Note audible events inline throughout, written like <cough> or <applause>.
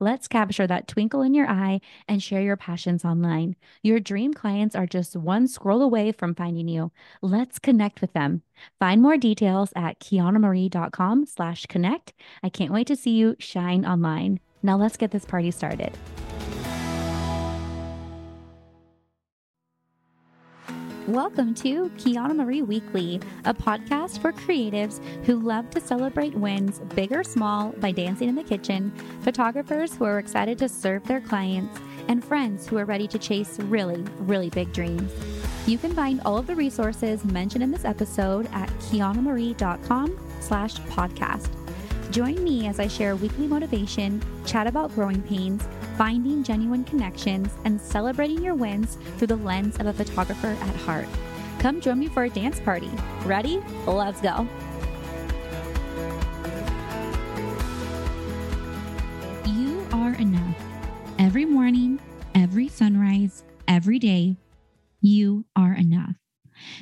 Let's capture that twinkle in your eye and share your passions online. Your dream clients are just one scroll away from finding you. Let's connect with them. Find more details at kianamarie.com slash connect. I can't wait to see you shine online. Now let's get this party started. Welcome to Kiana Marie Weekly, a podcast for creatives who love to celebrate wins, big or small, by dancing in the kitchen, photographers who are excited to serve their clients, and friends who are ready to chase really, really big dreams. You can find all of the resources mentioned in this episode at kianamarie.com slash podcast. Join me as I share weekly motivation, chat about growing pains, finding genuine connections, and celebrating your wins through the lens of a photographer at heart. Come join me for a dance party. Ready? Let's go. You are enough. Every morning, every sunrise, every day, you are enough.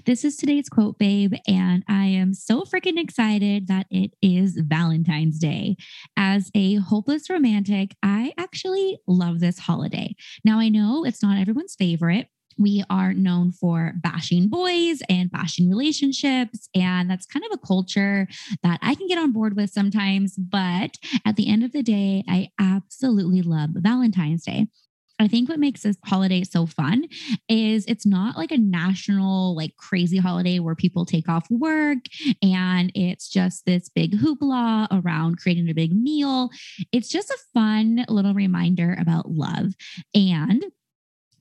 This is today's quote, babe. And I am so freaking excited that it is Valentine's Day. As a hopeless romantic, I actually love this holiday. Now, I know it's not everyone's favorite we are known for bashing boys and bashing relationships. And that's kind of a culture that I can get on board with sometimes. But at the end of the day, I absolutely love Valentine's Day. I think what makes this holiday so fun is it's not like a national, like crazy holiday where people take off work and it's just this big hoopla around creating a big meal. It's just a fun little reminder about love. And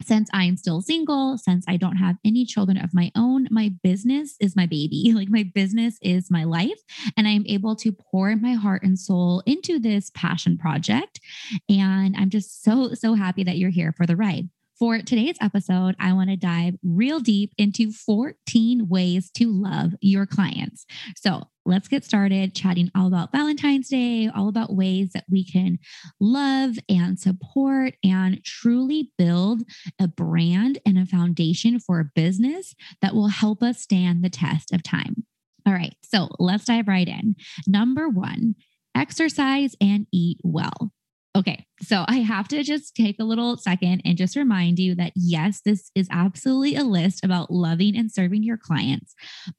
since I am still single, since I don't have any children of my own, my business is my baby. <laughs> Like my business is my life. And I'm able to pour my heart and soul into this passion project. And I'm just so, so happy that you're here for the ride. For today's episode, I want to dive real deep into 14 ways to love your clients. So let's get started chatting all about Valentine's Day, all about ways that we can love and support and truly build a brand and a foundation for a business that will help us stand the test of time. All right, so let's dive right in. Number one, exercise and eat well. Okay, so I have to just take a little second and just remind you that yes, this is absolutely a list about loving and serving your clients,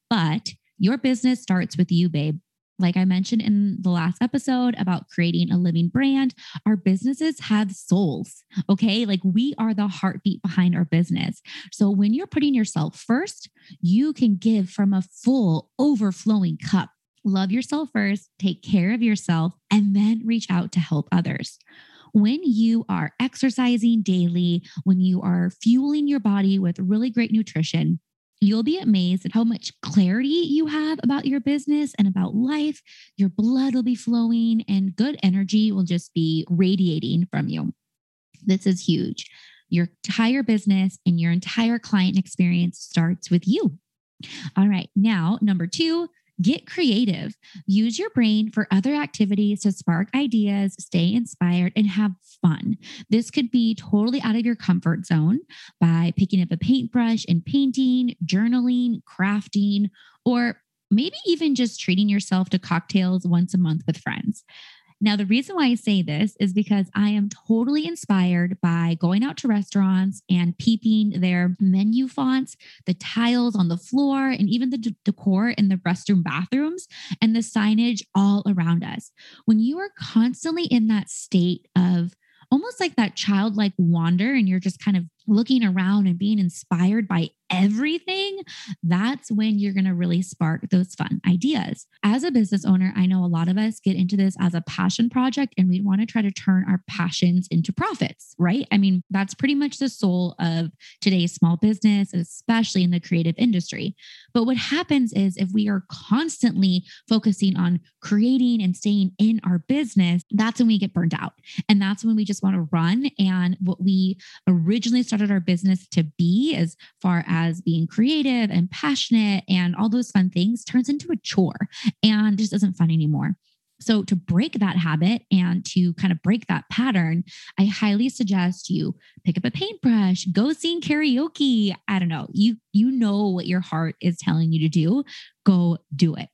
but your business starts with you, babe. Like I mentioned in the last episode about creating a living brand, our businesses have souls. Okay. Like we are the heartbeat behind our business. So when you're putting yourself first, you can give from a full, overflowing cup love yourself first, take care of yourself, and then reach out to help others. When you are exercising daily, when you are fueling your body with really great nutrition, you'll be amazed at how much clarity you have about your business and about life. Your blood will be flowing and good energy will just be radiating from you. This is huge. Your entire business and your entire client experience starts with you. All right. Now, number two, Get creative. Use your brain for other activities to spark ideas, stay inspired, and have fun. This could be totally out of your comfort zone by picking up a paintbrush and painting, journaling, crafting, or maybe even just treating yourself to cocktails once a month with friends. Now, the reason why I say this is because I am totally inspired by going out to restaurants and peeping their menu fonts, the tiles on the floor, and even the d- decor in the restroom bathrooms and the signage all around us. When you are constantly in that state of almost like that childlike wonder and you're just kind of looking around and being inspired by everything, that's when you're going to really spark those fun ideas. As a business owner, I know a lot of us get into this as a passion project and we want to try to turn our passions into profits, right? I mean, that's pretty much the soul of today's small business, especially in the creative industry. But what happens is if we are constantly focusing on creating and staying in our business, that's when we get burned out. And that's when we just want to run. And what we originally started our business to be, as far as as being creative and passionate and all those fun things turns into a chore and just isn't fun anymore. So, to break that habit and to kind of break that pattern, I highly suggest you pick up a paintbrush, go sing karaoke. I don't know. You you know what your heart is telling you to do. Go do it.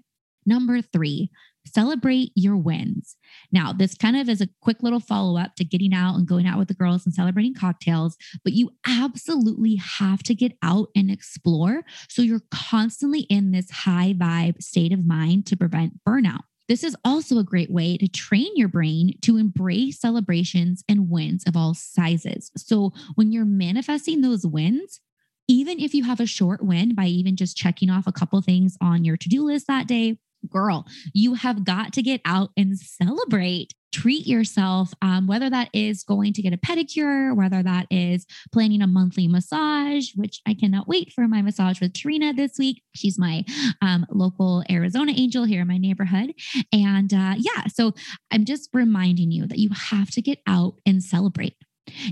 Number 3, celebrate your wins. Now, this kind of is a quick little follow up to getting out and going out with the girls and celebrating cocktails, but you absolutely have to get out and explore. So you're constantly in this high vibe state of mind to prevent burnout. This is also a great way to train your brain to embrace celebrations and wins of all sizes. So when you're manifesting those wins, even if you have a short win by even just checking off a couple things on your to do list that day, girl, you have got to get out and celebrate. Treat yourself, um, whether that is going to get a pedicure, whether that is planning a monthly massage, which I cannot wait for my massage with Trina this week. She's my um, local Arizona angel here in my neighborhood. And uh, yeah, so I'm just reminding you that you have to get out and celebrate.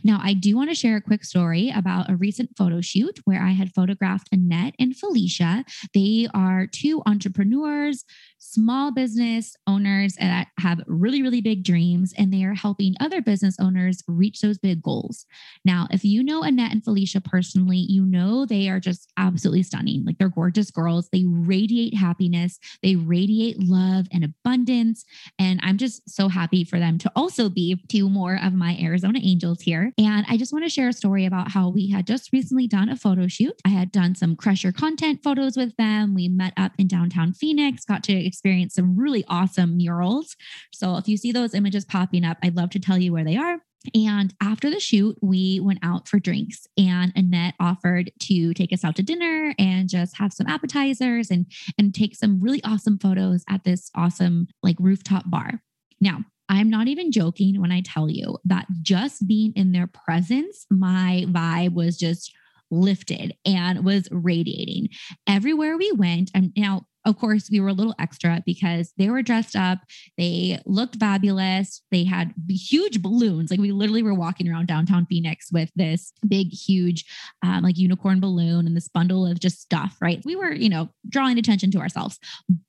Now, I do want to share a quick story about a recent photo shoot where I had photographed Annette and Felicia. They are two entrepreneurs small business owners that have really, really big dreams, and they are helping other business owners reach those big goals. Now, if you know Annette and Felicia personally, you know they are just absolutely stunning. Like they're gorgeous girls. They radiate happiness, they radiate love and abundance. And I'm just so happy for them to also be two more of my Arizona angels here. And I just want to share a story about how we had just recently done a photo shoot. I had done some Crusher content photos with them. We met up in downtown Phoenix, got to experienced some really awesome murals. So if you see those images popping up, I'd love to tell you where they are. And after the shoot, we went out for drinks, and Annette offered to take us out to dinner and just have some appetizers and and take some really awesome photos at this awesome like rooftop bar. Now, I'm not even joking when I tell you that just being in their presence, my vibe was just lifted and was radiating everywhere we went. And now of course, we were a little extra because they were dressed up. They looked fabulous. They had huge balloons. Like we literally were walking around downtown Phoenix with this big, huge, um, like unicorn balloon and this bundle of just stuff, right? We were, you know, drawing attention to ourselves,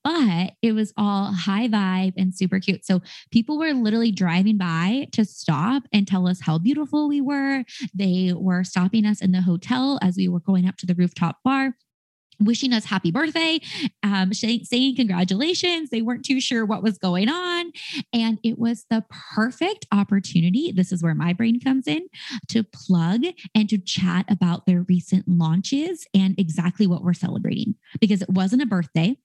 but it was all high vibe and super cute. So people were literally driving by to stop and tell us how beautiful we were. They were stopping us in the hotel as we were going up to the rooftop bar wishing us happy birthday, um, saying congratulations. They weren't too sure what was going on. And it was the perfect opportunity. This is where my brain comes in to plug and to chat about their recent launches and exactly what we're celebrating because it wasn't a birthday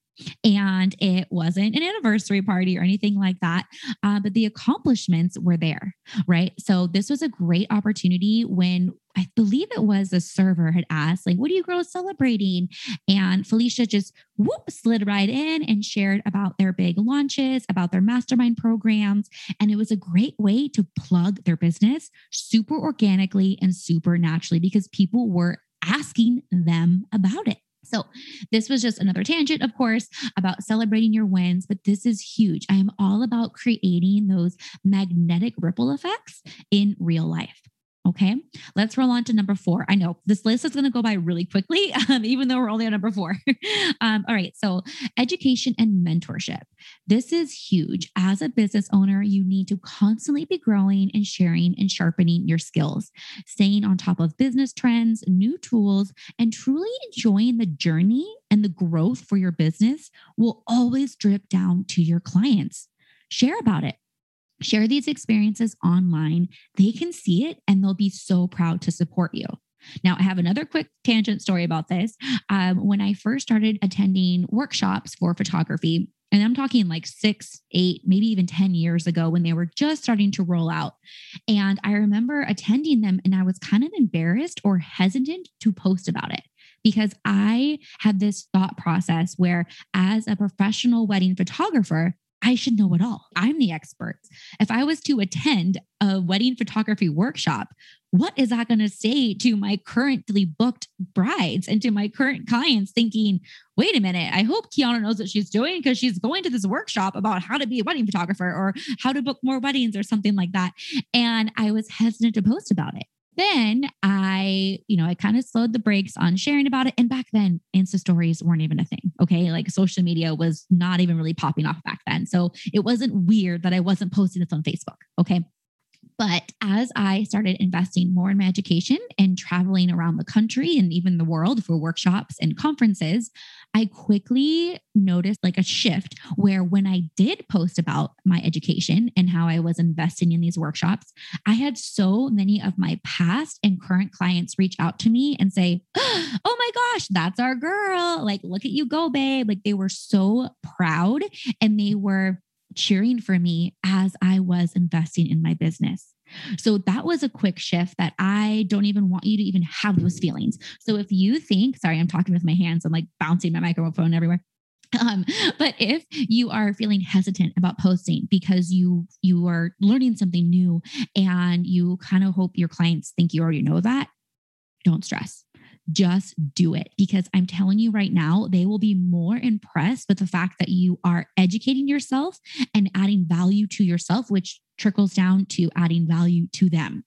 and it wasn't an anniversary party or anything like that. Uh, but the accomplishments were there, right? So this was a great opportunity when I believe it was a server had asked, like, what are you girls celebrating? And Felicia just whoop slid right in and shared about their big launches, about their mastermind programs. And it was a great way to plug their business super organically and super naturally because people were asking them about it. So, this was just another tangent, of course, about celebrating your wins, but this is huge. I am all about creating those magnetic ripple effects in real life. Okay, let's roll on to number four. I know this list is going to go by really quickly, <laughs> um, even though we're only on number four. <laughs> um, all right, so education and mentorship. This is huge. As a business owner, you need to constantly be growing and sharing and sharpening your skills, staying on top of business trends, new tools, and truly enjoying the journey and the growth for your business will always drip down to your clients. Share about it share these experiences online. They can see it and they'll be so proud to support you. Now, I have another quick tangent story about this. Um, when I first started attending workshops for photography, And I'm talking like six, eight, maybe even 10 years ago when they were just starting to roll out. And I remember attending them and I was kind of embarrassed or hesitant to post about it because I had this thought process where, as a professional wedding photographer, I should know it all. I'm the expert. If I was to attend a wedding photography workshop, what is that going to say to my currently booked brides and to my current clients thinking, wait a minute, I hope Kiana knows what she's doing because she's going to this workshop about how to be a wedding photographer or how to book more weddings or something like that. And I was hesitant to post about it then I, you know, I kind of slowed the brakes on sharing about it. And back then, Insta stories weren't even a thing. Okay. Like social media was not even really popping off back then. So it wasn't weird that I wasn't posting this on Facebook. Okay. But as I started investing more in my education and traveling around the country and even the world for workshops and conferences, I quickly noticed like a shift where when I did post about my education and how I was investing in these workshops, I had so many of my past and current clients reach out to me and say, Oh my gosh, that's our girl. Like, look at you go, babe. Like, they were so proud and they were cheering for me as I was investing in my business. So that was a quick shift that I don't even want you to even have those feelings. So if you think, sorry, I'm talking with my hands, I'm like bouncing my microphone everywhere. <laughs> Um, but if you are feeling hesitant about posting because you you are learning something new and you kind of hope your clients think you already know that, don't stress just do it because I'm telling you right now, they will be more impressed with the fact that you are educating yourself and adding value to yourself, which trickles down to adding value to them.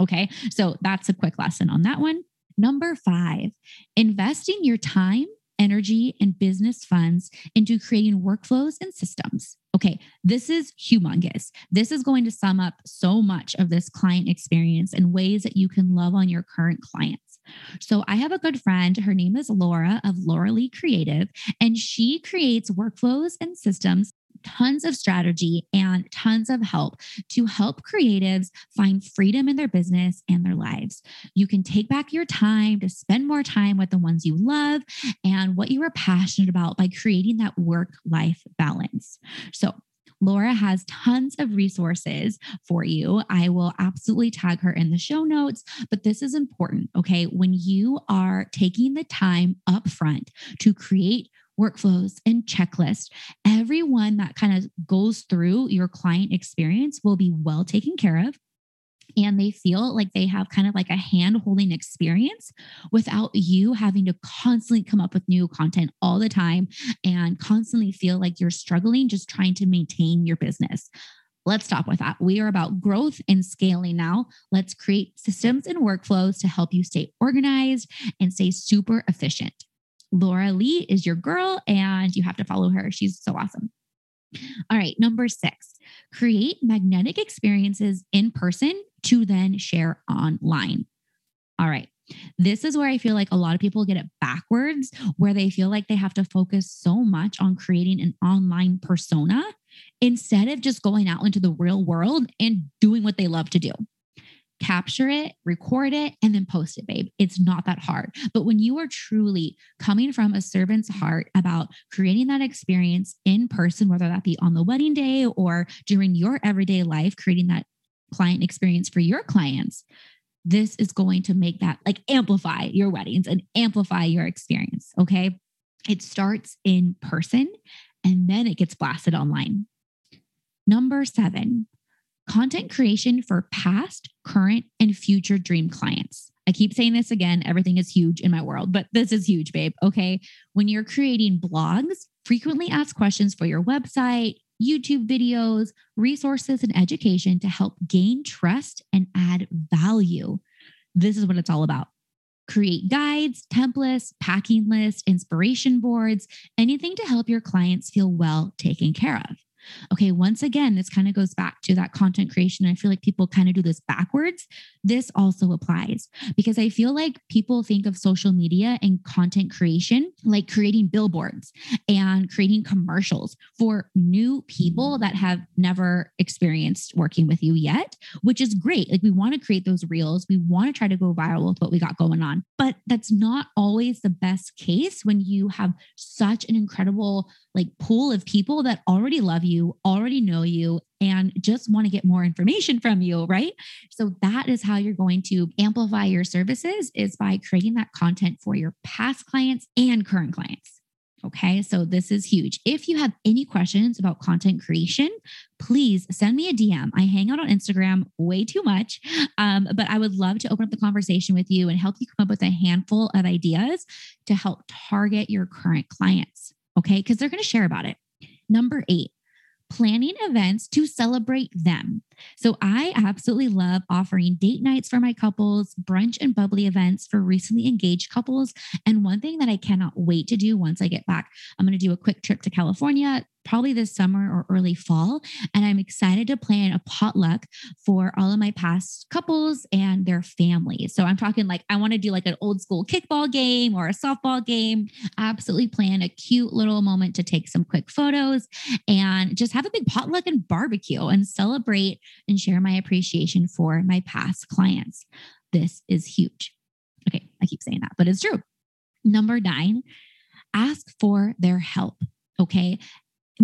Okay. So that's a quick lesson on that one. Number five, investing your time energy and business funds into creating workflows and systems. Okay, this is humongous. This is going to sum up so much of this client experience and ways that you can love on your current clients. So, I have a good friend. Her name is Laura of Laura Lee Creative, and she creates workflows and systems tons of strategy and tons of help to help creatives find freedom in their business and their lives. You can take back your time to spend more time with the ones you love and what you are passionate about by creating that work life balance. So, Laura has tons of resources for you. I will absolutely tag her in the show notes, but this is important. Okay. When you are taking the time upfront to create workflows and checklists. Everyone that kind of goes through your client experience will be well taken care of and they feel like they have kind of like a hand holding experience without you having to constantly come up with new content all the time and constantly feel like you're struggling just trying to maintain your business. Let's stop with that. We are about growth and scaling now. Let's create systems and workflows to help you stay organized and stay super efficient. Laura Lee is your girl, and you have to follow her. She's so awesome. All right, number six, create magnetic experiences in person to then share online. All right. This is where I feel like a lot of people get it backwards, where they feel like they have to focus so much on creating an online persona instead of just going out into the real world and doing what they love to do capture it, record it, and then post it, babe. It's not that hard. But when you are truly coming from a servant's heart about creating that experience in person, whether that be on the wedding day or during your everyday life, creating that client experience for your clients, this is going to make that like amplify your weddings and amplify your experience. Okay. It starts in person and then it gets blasted online. Number seven, content creation for past, current, and future dream clients. I keep saying this again, everything is huge in my world, but this is huge, babe. Okay. When you're creating blogs, frequently asked questions for your website, YouTube videos, resources, and education to help gain trust and add value. This is what it's all about. Create guides, templates, packing lists, inspiration boards, anything to help your clients feel well taken care of. Okay, once again, this kind of goes back to that content creation. I feel like people kind of do this backwards. This also applies because I feel like people think of social media and content creation like creating billboards and creating commercials for new people that have never experienced working with you yet, which is great. Like we want to create those reels, we want to try to go viral with what we got going on, but that's not always the best case when you have such an incredible like pool of people that already love you, already know you, and just want to get more information from you, right? So that is how you're going to amplify your services is by creating that content for your past clients and current clients. Okay, so this is huge. If you have any questions about content creation, please send me a DM. I hang out on Instagram way too much, um, but I would love to open up the conversation with you and help you come up with a handful of ideas to help target your current clients okay? Because they're going to share about it. Number eight, planning events to celebrate them. So I absolutely love offering date nights for my couples, brunch and bubbly events for recently engaged couples. And one thing that I cannot wait to do once I get back, I'm going to do a quick trip to California probably this summer or early fall. And I'm excited to plan a potluck for all of my past couples and their families. So I'm talking like I want to do like an old school kickball game or a softball game. Absolutely plan a cute little moment to take some quick photos and just have a big potluck and barbecue and celebrate and share my appreciation for my past clients. This is huge. Okay, I keep saying that, but it's true. Number nine, ask for their help. Okay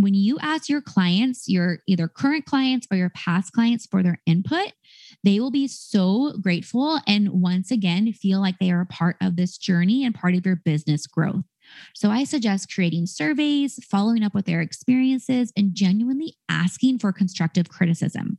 when you ask your clients, your either current clients or your past clients for their input, they will be so grateful and once again feel like they are a part of this journey and part of your business growth. So I suggest creating surveys, following up with their experiences, and genuinely asking for constructive criticism.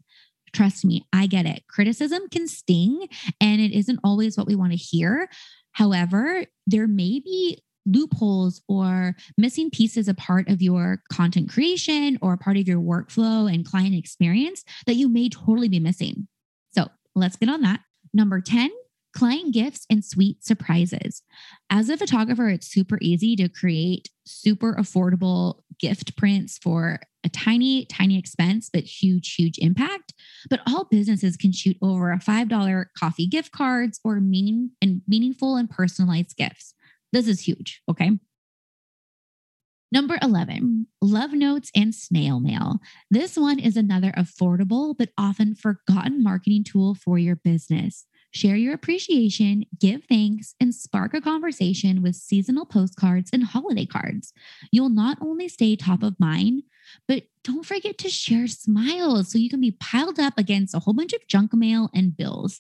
Trust me, I get it. Criticism can sting and it isn't always what we want to hear. However, there may be loopholes or missing pieces a part of your content creation or part of your workflow and client experience that you may totally be missing. So let's get on that. Number 10, client gifts and sweet surprises. As a photographer, it's super easy to create super affordable gift prints for a tiny, tiny expense, but huge, huge impact. But all businesses can shoot over a $5 coffee gift cards or meaning and meaningful and personalized gifts. This is huge. Okay. Number 11, love notes and snail mail. This one is another affordable but often forgotten marketing tool for your business. Share your appreciation, give thanks, and spark a conversation with seasonal postcards and holiday cards. You'll not only stay top of mind, but don't forget to share smiles so you can be piled up against a whole bunch of junk mail and bills.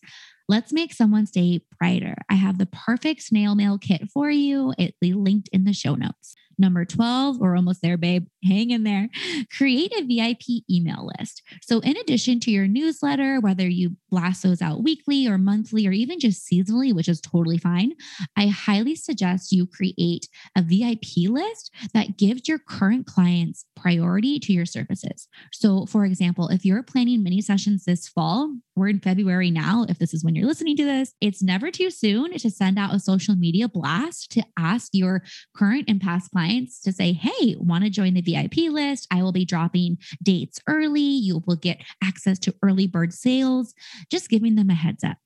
Let's make someone's day brighter. I have the perfect snail mail kit for you. It'll be linked in the show notes. Number 12, we're almost there, babe. Hang in there. Create a VIP email list. So, in addition to your newsletter, whether you blast those out weekly or monthly or even just seasonally, which is totally fine, I highly suggest you create a VIP list that gives your current clients priority to your services. So, for example, if you're planning mini sessions this fall, we're in February now. If this is when you're listening to this, it's never too soon to send out a social media blast to ask your current and past clients to say, hey, want to join the VIP list? I will be dropping dates early. You will get access to early bird sales, just giving them a heads up.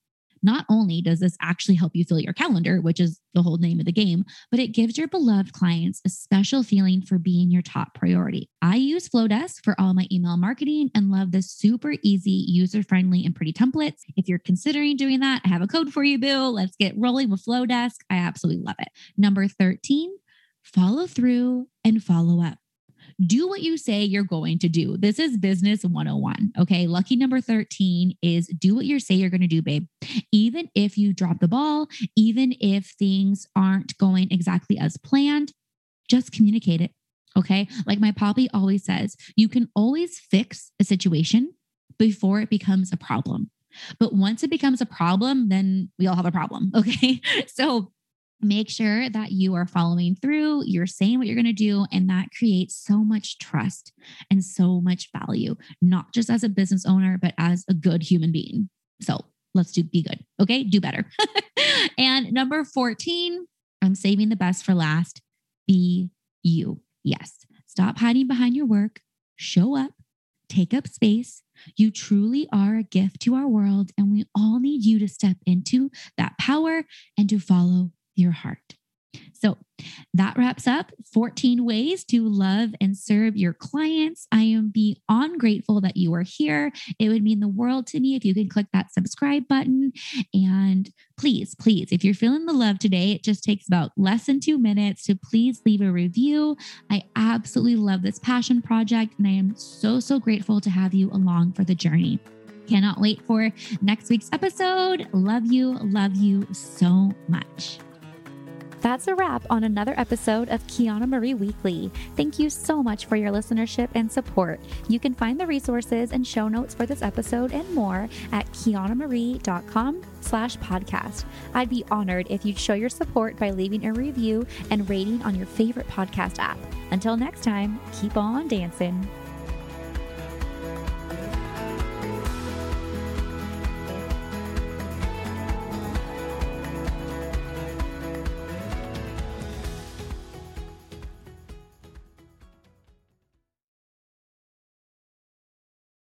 Not only does this actually help you fill your calendar, which is the whole name of the game, but it gives your beloved clients a special feeling for being your top priority. I use Flodesk for all my email marketing and love the super easy, user friendly, and pretty templates. If you're considering doing that, I have a code for you, Bill. Let's get rolling with Flodesk. I absolutely love it. Number 13, follow through and follow up do what you say you're going to do. This is business 101. Okay. Lucky number 13 is do what you say you're going to do, babe. Even if you drop the ball, even if things aren't going exactly as planned, just communicate it. Okay. Like my poppy always says, you can always fix a situation before it becomes a problem. But once it becomes a problem, then we all have a problem. <laughs> Okay. So make sure that you are following through, you're saying what you're going to do, and that creates so much trust and so much value, not just as a business owner, but as a good human being. So let's do be good. Okay. Do better. <laughs> and number 14, I'm saving the best for last. Be you. Yes. Stop hiding behind your work. show up, take up space. You truly are a gift to our world, and we all need you to step into that power and to follow your heart. So that wraps up 14 ways to love and serve your clients. I am beyond grateful that you are here. It would mean the world to me if you can click that subscribe button. And please, please, if you're feeling the love today, it just takes about less than two minutes to please leave a review. I absolutely love this passion project, and I am so, so grateful to have you along for the journey. Cannot wait for next week's episode. Love you, love you so much. That's a wrap on another episode of Kiana Marie Weekly. Thank you so much for your listenership and support. You can find the resources and show notes for this episode and more at kianamarie.com slash podcast. I'd be honored if you'd show your support by leaving a review and rating on your favorite podcast app. Until next time, keep on dancing.